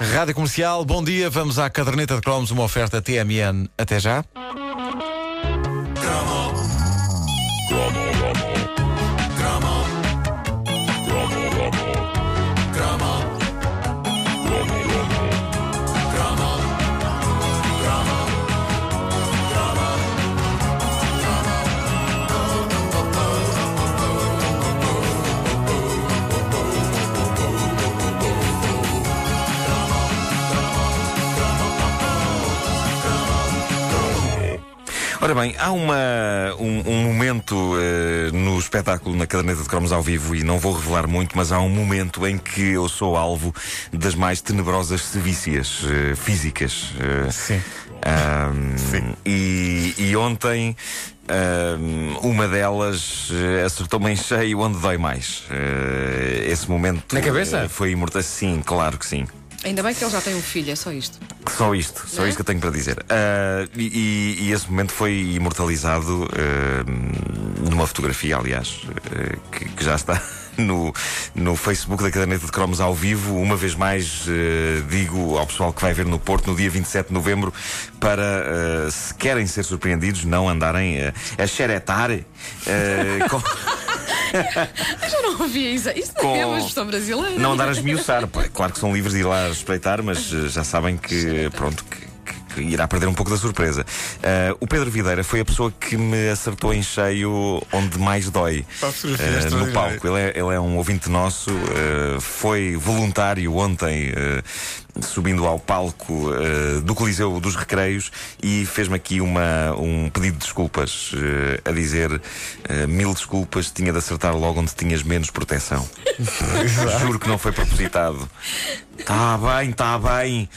Rádio Comercial, bom dia. Vamos à caderneta de cromos, uma oferta TMN. Até já. Ora bem, há uma, um, um momento uh, no espetáculo na caderneta de cromos ao vivo, e não vou revelar muito, mas há um momento em que eu sou alvo das mais tenebrosas sevícias uh, físicas. Uh, Sim. Um, Sim. E, e ontem um, uma delas acertou-me em cheio onde dói mais. esse momento. Na cabeça? foi imortal. Sim, claro que sim. Ainda bem que ele já tem um filho, é só isto. Só isto, só é? isto que eu tenho para dizer. Uh, e, e esse momento foi imortalizado uh, numa fotografia, aliás, uh, que, que já está no, no Facebook da Caderneta de Cromos ao vivo. Uma vez mais, digo ao pessoal que vai ver no Porto no dia 27 de novembro para, se querem ser surpreendidos, não andarem a xeretar com. Eu já não ouvi isso. Isso não é uma expressão brasileira. Não andar a esmiuçar. Claro que são livres de ir lá espreitar, mas eh, já sabem que, pronto, que, que- irá perder um pouco da surpresa. Ah, o Pedro Videira foi a pessoa que me acertou em cheio onde mais dói. Ah, no palco. Ele é, ele é um ouvinte nosso, ah, foi voluntário ontem. Subindo ao palco ah, do Coliseu dos Recreios e fez-me aqui uma, um pedido de desculpas, ah, a dizer ah, mil desculpas, tinha de acertar logo onde tinhas menos proteção. Juro que não foi propositado. Tá bem, tá bem.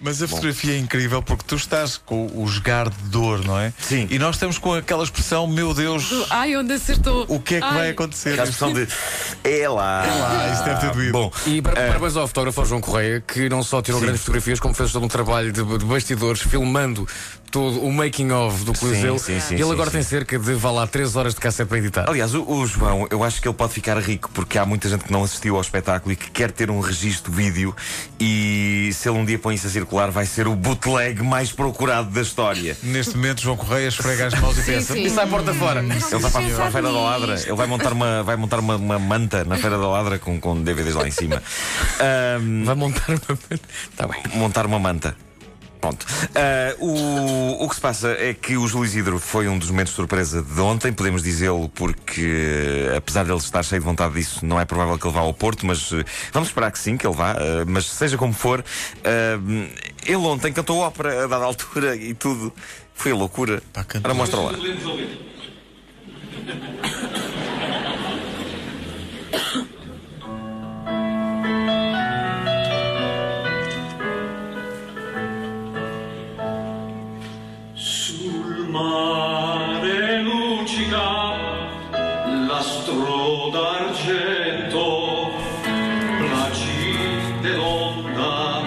Mas a fotografia é incrível porque tu estás com o jogar de dor, não é? Sim. E nós estamos com aquela expressão, meu Deus, Ai, onde acertou? o que é que Ai. vai acontecer? Aquela expressão de. É lá. lá, isso deve ter doído. Bom, E para, parabéns ao fotógrafo João Correia, que não só tirou Sim. grandes fotografias, como fez todo um trabalho de, de bastidores, filmando todo o making of do Coliseu. sim, sim, Ele sim, agora sim. tem cerca de, vá lá, 3 horas de cassete para editar. aliás, o, o João, eu acho que ele pode ficar rico porque há muita gente que não assistiu ao espetáculo e que quer ter um registro vídeo. E se ele um dia põe isso a circular, vai ser o bootleg mais procurado da história. Neste momento, João Correia esfrega as mãos e pensa. sim. E sai porta fora. Ele vai para, para a Feira da Ladra, ele vai montar uma, vai montar uma, uma manta na Feira da Ladra com, com DVDs lá em cima. Ahm, Vai montar uma. Está bem. montar uma manta. Pronto. Ah, o, o que se passa é que o Júlio Isidro foi um dos momentos de surpresa de ontem, podemos dizê-lo, porque apesar de ele estar cheio de vontade disso, não é provável que ele vá ao Porto, mas eh, vamos esperar que sim, que ele vá. ah, mas seja como for, ah, ele ontem cantou ópera a dada altura e tudo. Foi a loucura. Pá, cantou. Ora, mostra lá. L'astro d'argento, placide l'onda,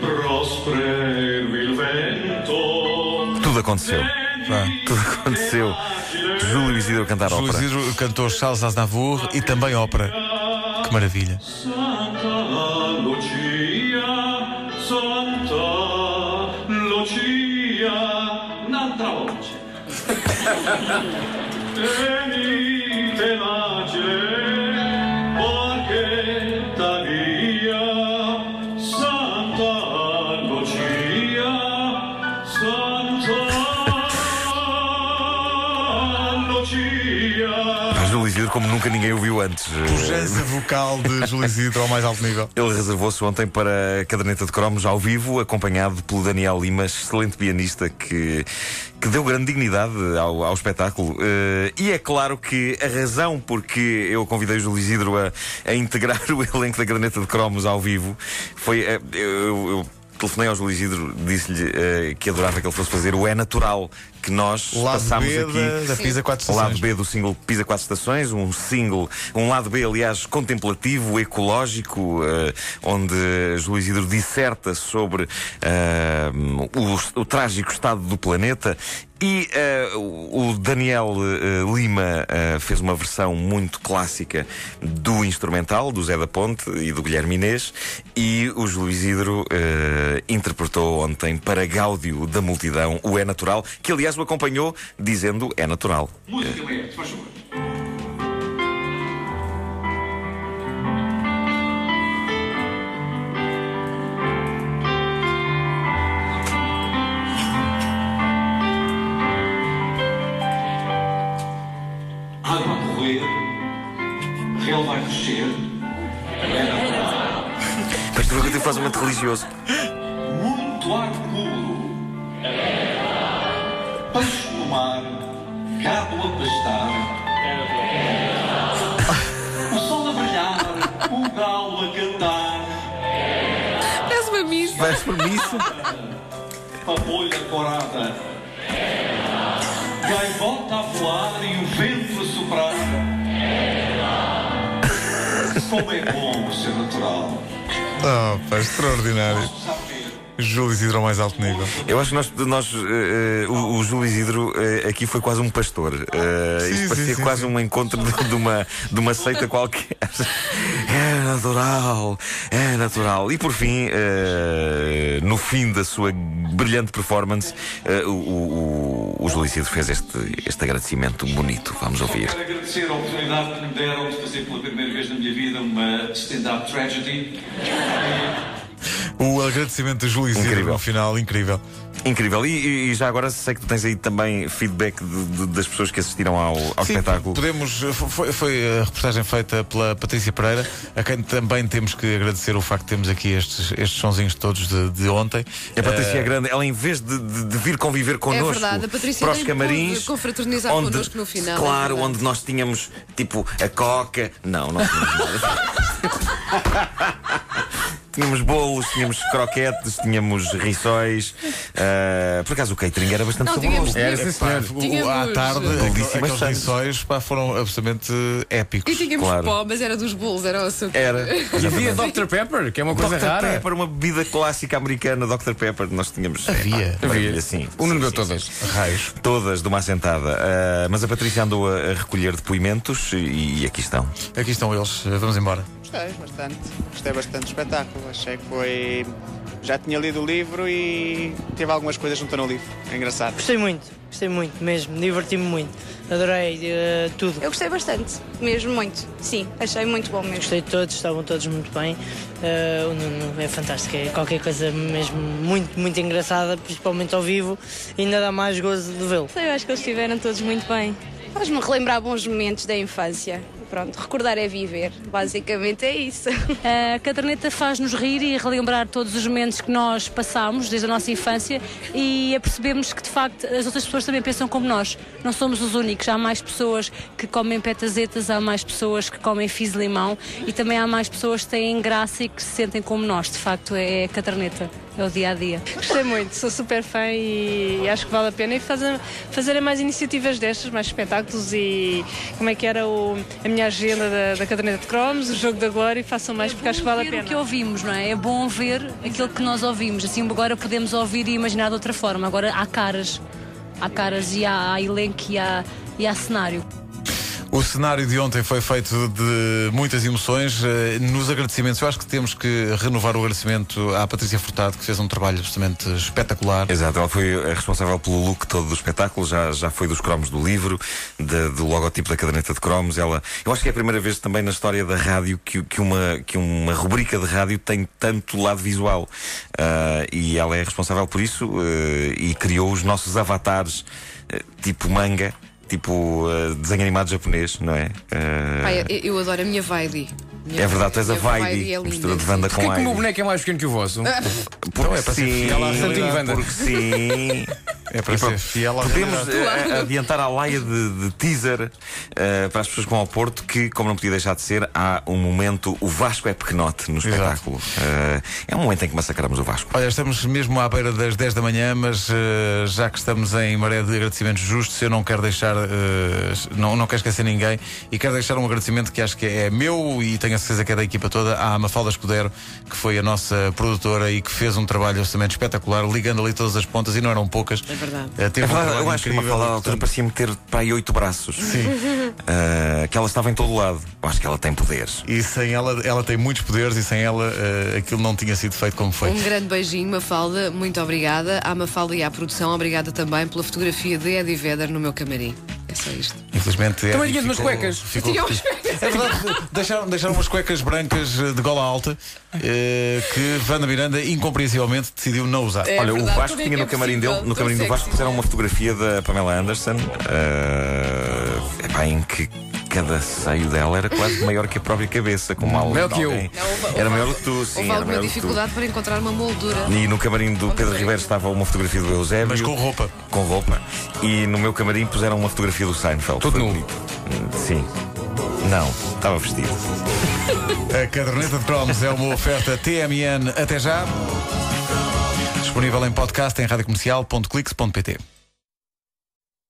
prospervi il vento. Tudo aconteceu. Pá. Tudo aconteceu. Júlio Isidro cantar Júlio ópera. Isidro cantou Charles Aznavour e também ópera. Que maravilha. Santa Lucia, Santa Lucia, un'altra voce. Júlio Isidro como nunca ninguém o viu antes. Pujança vocal de Júlio Isidro ao mais alto nível. Ele reservou-se ontem para a caderneta de cromos ao vivo, acompanhado pelo Daniel Lima, excelente pianista que, que deu grande dignidade ao, ao espetáculo. Eh, e é claro que a razão porque eu convidei o Júlio Isidro a, a integrar o elenco da caderneta de cromos ao vivo foi. eh, eu- eu telefonei ao Júlio Isidro, disse-lhe eh, que adorava que ele fosse fazer o É Natural, que nós Lado passámos B aqui. da, da Pisa 4 O lado. B do single Pisa 4 Estações, um single, um lado B, aliás, contemplativo, ecológico, eh, onde Júlio Isidro disserta sobre eh, o, o trágico estado do planeta. E eh, o Daniel eh, Lima eh, fez uma versão muito clássica do instrumental, do Zé da Ponte e do Guilherme Inês, e o Júlio Isidro interpretou ontem para Gáudio da multidão o É Natural, que aliás o acompanhou dizendo É Natural. Música, maestro, faz favor. Água a correr, relva a crescer, Mas tu faz um momento religioso. muito ar puro, peixe no mar, gado a pastar, o sol a brilhar, o galo a cantar, Parece uma missa. Vais por isso? a bolha corada, gaivota a voar e o vento a soprar. Como é bom ser natural. Oh, pá, extraordinário. Júlio Isidro ao mais alto nível. Eu acho que nós, nós eh, o, o Júlio Isidro eh, aqui foi quase um pastor. Eh, Sim, isto parecia sim, quase sim. um encontro de, de uma, de uma seita qualquer. É natural, é natural. E por fim, eh, no fim da sua brilhante performance, o, o, o Júlio Isidro fez este, este agradecimento bonito. Vamos ouvir. Quero agradecer a oportunidade que me deram de fazer pela primeira vez na minha vida uma stand-up tragedy. O agradecimento de Júlio Isidro Incrível. no final, incrível. Incrível. E, e- e já agora sei que tu tens aí também feedback de- de- das pessoas que assistiram ao, ao Sim, espetáculo. podemos. Foi, foi a reportagem feita pela Patrícia Pereira, a quem também temos que agradecer o facto de termos aqui estes, estes sonzinhos todos de, de ontem. A Patrícia Eh, é grande, ela em vez de, de- de vir conviver connosco verdade, a Patrícia para os camarins, confraternizar onde, connosco no final, é Claro, verdade. onde nós tínhamos tipo a coca. Não, não tínhamos nada. Tínhamos bolos, tínhamos croquetes, tínhamos rissóis. Ah, por acaso o catering era bastante Não, saboroso. tínhamos- Era, sim, senhor. Tínhamos, à tarde, Belíssimas aqueles rissóis pá, foram absolutamente épicos. E tínhamos Claro. pó, mas era dos bolos, era o açúcar. Era. E havia Dr. Pepper, que é uma coisa Dr. rara. Pepper, uma bebida clássica americana, Dr. Pepper, nós tínhamos. Havia. Epá, maravilha, sim. O Nuno Sim, deu sim, todas. Raios. Todas de uma assentada. Ah, mas a Patrícia andou a, a recolher depoimentos e, e aqui estão. Aqui estão eles, vamos embora. Gostei bastante. Gostei bastante do espetáculo. Achei que foi. Já tinha lido o livro e teve algumas coisas junto no livro. É engraçado. Gostei muito, gostei muito mesmo, diverti-me muito. Adorei eh, tudo. Eu gostei bastante, mesmo muito. Sim, achei muito bom mesmo. Gostei de todos, estavam todos muito bem. Eh, o Nuno é fantástico, é qualquer coisa mesmo muito, muito engraçada, principalmente ao vivo, e ainda dá mais gozo de vê-lo. Eu acho que eles estiveram todos muito bem. Faz-me relembrar bons momentos da infância. Pronto, recordar é viver. Basicamente é isso. A caderneta faz-nos rir e relembrar todos os momentos que nós passámos desde a nossa infância e apercebemos que de facto as outras pessoas também pensam como nós. Não somos os únicos. Há mais pessoas que comem petazetas, há mais pessoas que comem fiz limão e também há mais pessoas que têm graça e que se sentem como nós. De facto, é a caderneta, é o dia a dia. Gostei muito, sou super fã e acho que vale a pena e fazer, fazerem mais iniciativas destas, mais espetáculos e como é que era o, a minha agenda da, da caderneta de cromos, o jogo da glória e façam mais porque acho que vale a ver pena. o que ouvimos, não é? É bom ver aquilo que nós ouvimos. Assim agora podemos ouvir e imaginar de outra forma. Agora há caras. Há caras e há, há elenco e há, e há cenário. O cenário de ontem foi feito de muitas emoções. Eh, Nos agradecimentos, eu acho que temos que renovar o agradecimento à Patrícia Furtado, que fez um trabalho absolutamente espetacular. Exato, ela foi a responsável pelo look todo do espetáculo, já, já foi dos cromos do livro, de- do logotipo da caderneta de cromos. Ela, eu acho que é a primeira vez também na história da rádio que, que, uma, que uma rubrica de rádio tem tanto lado visual. Ah, e ela é responsável por isso eh, e criou os nossos avatares, eh, tipo manga. Tipo eh, desenho animado japonês, não é? Ah, Pai, eu, eu adoro a minha Vaidi. É verdade, tu és a Vaidi, é mistura de. Wanda Porquê com que o meu Heidi. boneco é mais pequeno que o vosso? Porque é para ser sim, fiel à Wanda. porque sim. É para E ser fiel à Podemos realidade. eh, adiantar à laia de, de teaser eh, para as pessoas que vão ao Porto que, como não podia deixar de ser, há um momento, o Vasco é pequenote no espetáculo. Eh, é um momento em que massacramos o Vasco. Olha, estamos mesmo à beira das 10 da manhã, mas eh, já que estamos em maré de agradecimentos justos, eu não quero deixar, eh, não, não quero esquecer ninguém e quero deixar um agradecimento que acho que é meu e tenho a certeza que é da equipa toda, à Mafalda Escudero, que foi a nossa produtora e que fez um trabalho absolutamente espetacular, ligando ali todas as pontas e não eram poucas. É verdade. Eh, teve É um eu acho que uma fala à altura parecia-me ter para aí oito braços. Sim. que ela estava em todo lado. Eu acho que ela tem poderes. E sem ela, ela tem muitos poderes e sem ela eh, aquilo não tinha sido feito como foi. Um grande beijinho, Mafalda, muito obrigada. À Mafalda e à produção, obrigada também pela fotografia de Eddie Vedder no meu camarim. É só isto. Infelizmente. Também tinhas umas cuecas. ficou Tinha umas. É verdade, deixaram, deixaram umas cuecas brancas eh, de gola alta eh, que Wanda Miranda, incompreensivelmente, decidiu não usar. É Olha, o verdade, Vasco tudo é tinha que no é camarim possível, dele, no tão camarim do sexy. Vasco puseram uma fotografia da Pamela Anderson, eh, epá, em que cada seio dela era quase maior que a própria cabeça, como algo Maior de que eu. Era maior do que tu, sim. Houve alguma maior dificuldade para encontrar uma moldura. E no camarim do Pedro. Ribeiro estava uma fotografia do Eusébio. Mas com roupa. Com roupa. E no meu camarim puseram uma fotografia do Seinfeld. Todo Foi nu. bonito. Sim. Não, estava vestido. A caderneta de cromos é uma oferta TMN. Até já. Disponível em podcast em radiocomercial.clix.pt.